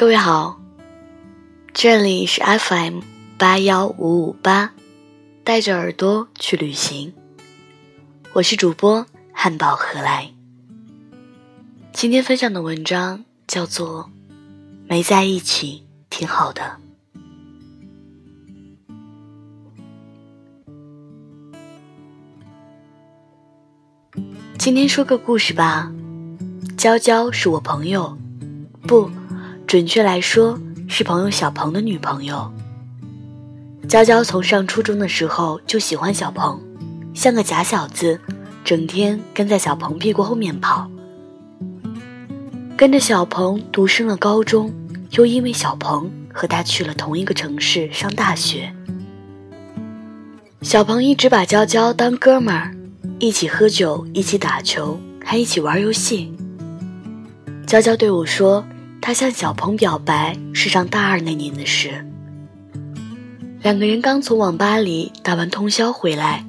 各位好，这里是 FM 八幺五五八，带着耳朵去旅行。我是主播汉堡何来。今天分享的文章叫做《没在一起挺好的》。今天说个故事吧。娇娇是我朋友，不。准确来说，是朋友小鹏的女朋友。娇娇从上初中的时候就喜欢小鹏，像个假小子，整天跟在小鹏屁股后面跑。跟着小鹏读升了高中，又因为小鹏和他去了同一个城市上大学。小鹏一直把娇娇当哥们儿，一起喝酒，一起打球，还一起玩游戏。娇娇对我说。他向小鹏表白是上大二那年的事。两个人刚从网吧里打完通宵回来，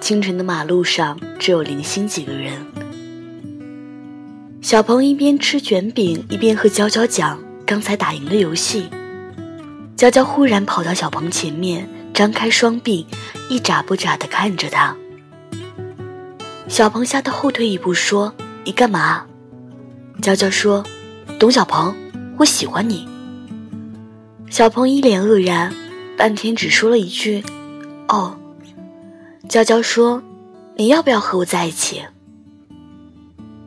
清晨的马路上只有零星几个人。小鹏一边吃卷饼一边和娇娇讲刚才打赢的游戏。娇娇忽然跑到小鹏前面，张开双臂，一眨不眨地看着他。小鹏吓得后退一步说：“你干嘛？”娇娇说。董小鹏，我喜欢你。小鹏一脸愕然，半天只说了一句：“哦。”娇娇说：“你要不要和我在一起？”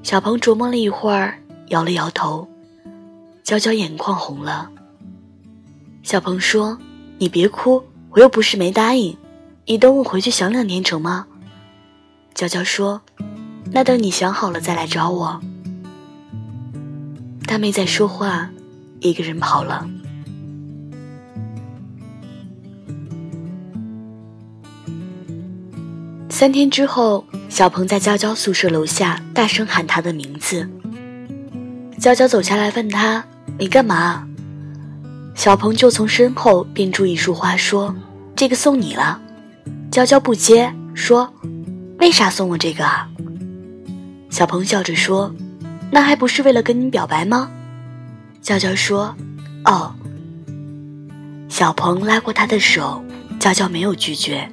小鹏琢磨了一会儿，摇了摇头。娇娇眼眶红了。小鹏说：“你别哭，我又不是没答应，你等我回去想两天成吗？”娇娇说：“那等你想好了再来找我。”他没再说话，一个人跑了。三天之后，小鹏在娇娇宿舍楼下大声喊她的名字。娇娇走下来问他：“你干嘛？”小鹏就从身后变出一束花，说：“这个送你了。”娇娇不接，说：“为啥送我这个啊？”小鹏笑着说。那还不是为了跟你表白吗？娇娇说：“哦。”小鹏拉过她的手，娇娇没有拒绝，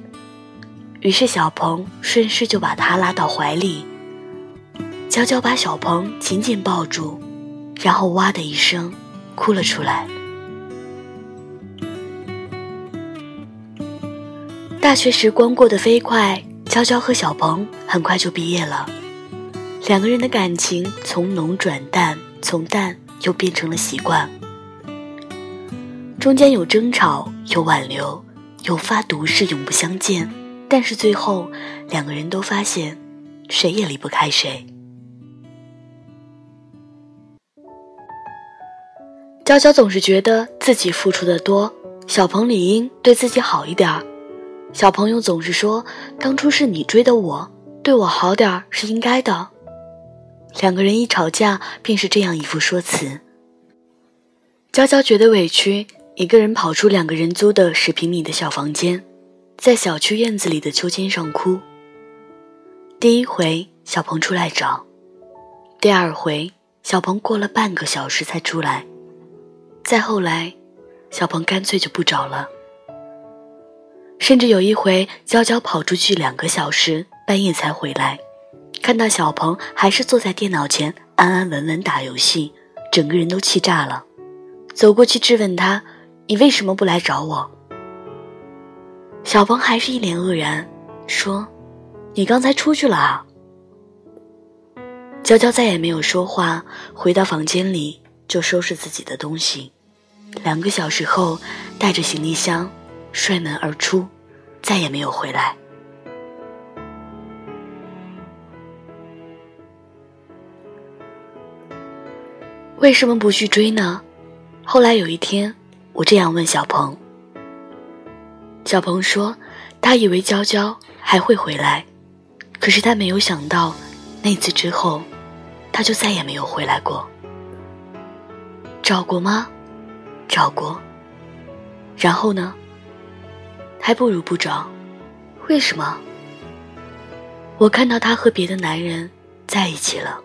于是小鹏顺势就把她拉到怀里。娇娇把小鹏紧紧抱住，然后哇的一声哭了出来。大学时光过得飞快，娇娇和小鹏很快就毕业了。两个人的感情从浓转淡，从淡又变成了习惯。中间有争吵，有挽留，有发毒誓永不相见，但是最后两个人都发现，谁也离不开谁。娇娇总是觉得自己付出的多，小鹏理应对自己好一点儿。小朋友总是说，当初是你追的我，对我好点儿是应该的。两个人一吵架，便是这样一副说辞。娇娇觉得委屈，一个人跑出两个人租的十平米的小房间，在小区院子里的秋千上哭。第一回，小鹏出来找；第二回，小鹏过了半个小时才出来；再后来，小鹏干脆就不找了。甚至有一回，娇娇跑出去两个小时，半夜才回来。看到小鹏还是坐在电脑前安安稳稳打游戏，整个人都气炸了，走过去质问他：“你为什么不来找我？”小鹏还是一脸愕然，说：“你刚才出去了啊？”娇娇再也没有说话，回到房间里就收拾自己的东西，两个小时后带着行李箱摔门而出，再也没有回来。为什么不去追呢？后来有一天，我这样问小鹏。小鹏说，他以为娇娇还会回来，可是他没有想到，那次之后，他就再也没有回来过。找过吗？找过。然后呢？还不如不找。为什么？我看到他和别的男人在一起了。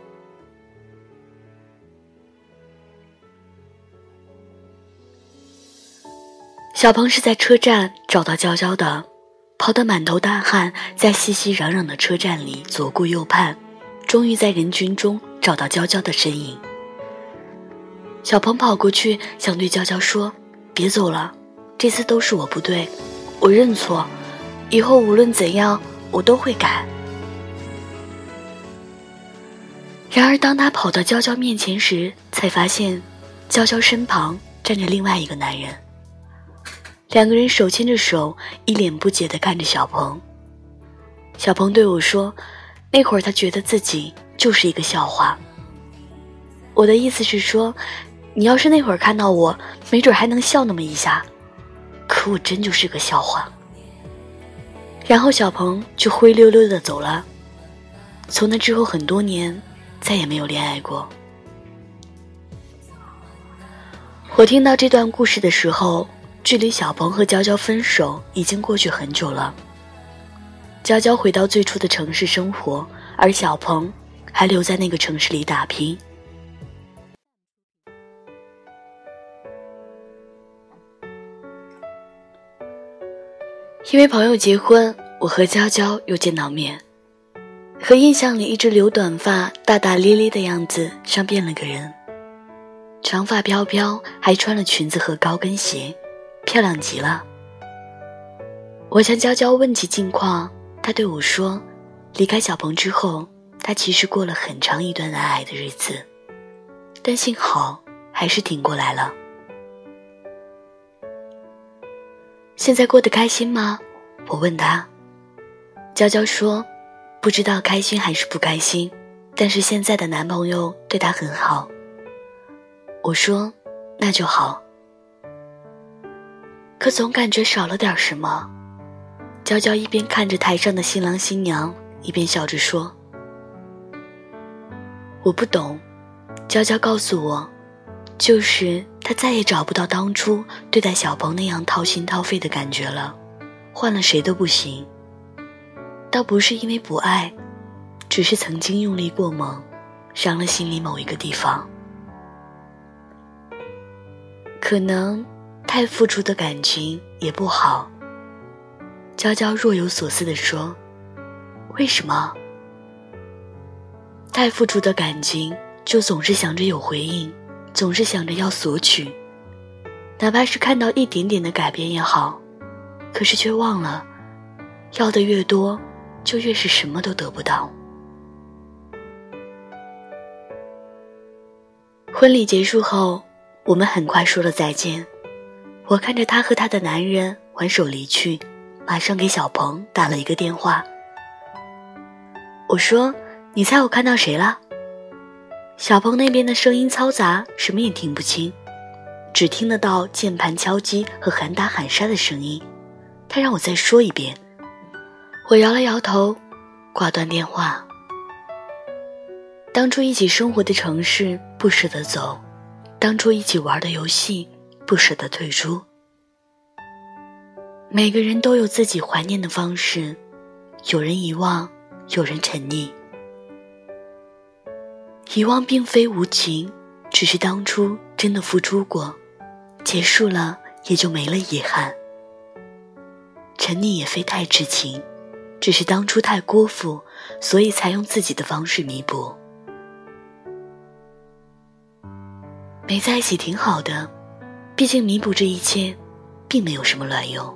小鹏是在车站找到娇娇的，跑得满头大汗，在熙熙攘攘的车站里左顾右盼，终于在人群中找到娇娇的身影。小鹏跑过去，想对娇娇说：“别走了，这次都是我不对，我认错，以后无论怎样，我都会改。”然而，当他跑到娇娇面前时，才发现，娇娇身旁站着另外一个男人。两个人手牵着手，一脸不解地看着小鹏。小鹏对我说：“那会儿他觉得自己就是一个笑话。”我的意思是说，你要是那会儿看到我，没准还能笑那么一下。可我真就是个笑话。然后小鹏就灰溜溜地走了。从那之后很多年，再也没有恋爱过。我听到这段故事的时候。距离小鹏和娇娇分手已经过去很久了。娇娇回到最初的城市生活，而小鹏还留在那个城市里打拼。因为朋友结婚，我和娇娇又见到面，和印象里一直留短发、大大咧咧的样子像变了个人。长发飘飘，还穿了裙子和高跟鞋。漂亮极了。我向娇娇问起近况，她对我说：“离开小鹏之后，她其实过了很长一段难挨的日子，但幸好还是挺过来了。现在过得开心吗？”我问她。娇娇说：“不知道开心还是不开心，但是现在的男朋友对她很好。”我说：“那就好。”可总感觉少了点什么。娇娇一边看着台上的新郎新娘，一边笑着说：“我不懂。”娇娇告诉我，就是她再也找不到当初对待小鹏那样掏心掏肺的感觉了，换了谁都不行。倒不是因为不爱，只是曾经用力过猛，伤了心里某一个地方。可能。太付出的感情也不好。娇娇若有所思地说：“为什么？太付出的感情就总是想着有回应，总是想着要索取，哪怕是看到一点点的改变也好，可是却忘了，要的越多，就越是什么都得不到。”婚礼结束后，我们很快说了再见。我看着他和他的男人挽手离去，马上给小鹏打了一个电话。我说：“你猜我看到谁了？”小鹏那边的声音嘈杂，什么也听不清，只听得到键盘敲击和喊打喊杀的声音。他让我再说一遍，我摇了摇头，挂断电话。当初一起生活的城市，不舍得走；当初一起玩的游戏。不舍得退出。每个人都有自己怀念的方式，有人遗忘，有人沉溺。遗忘并非无情，只是当初真的付出过，结束了也就没了遗憾。沉溺也非太痴情，只是当初太辜负，所以才用自己的方式弥补。没在一起挺好的。毕竟弥补这一切，并没有什么卵用。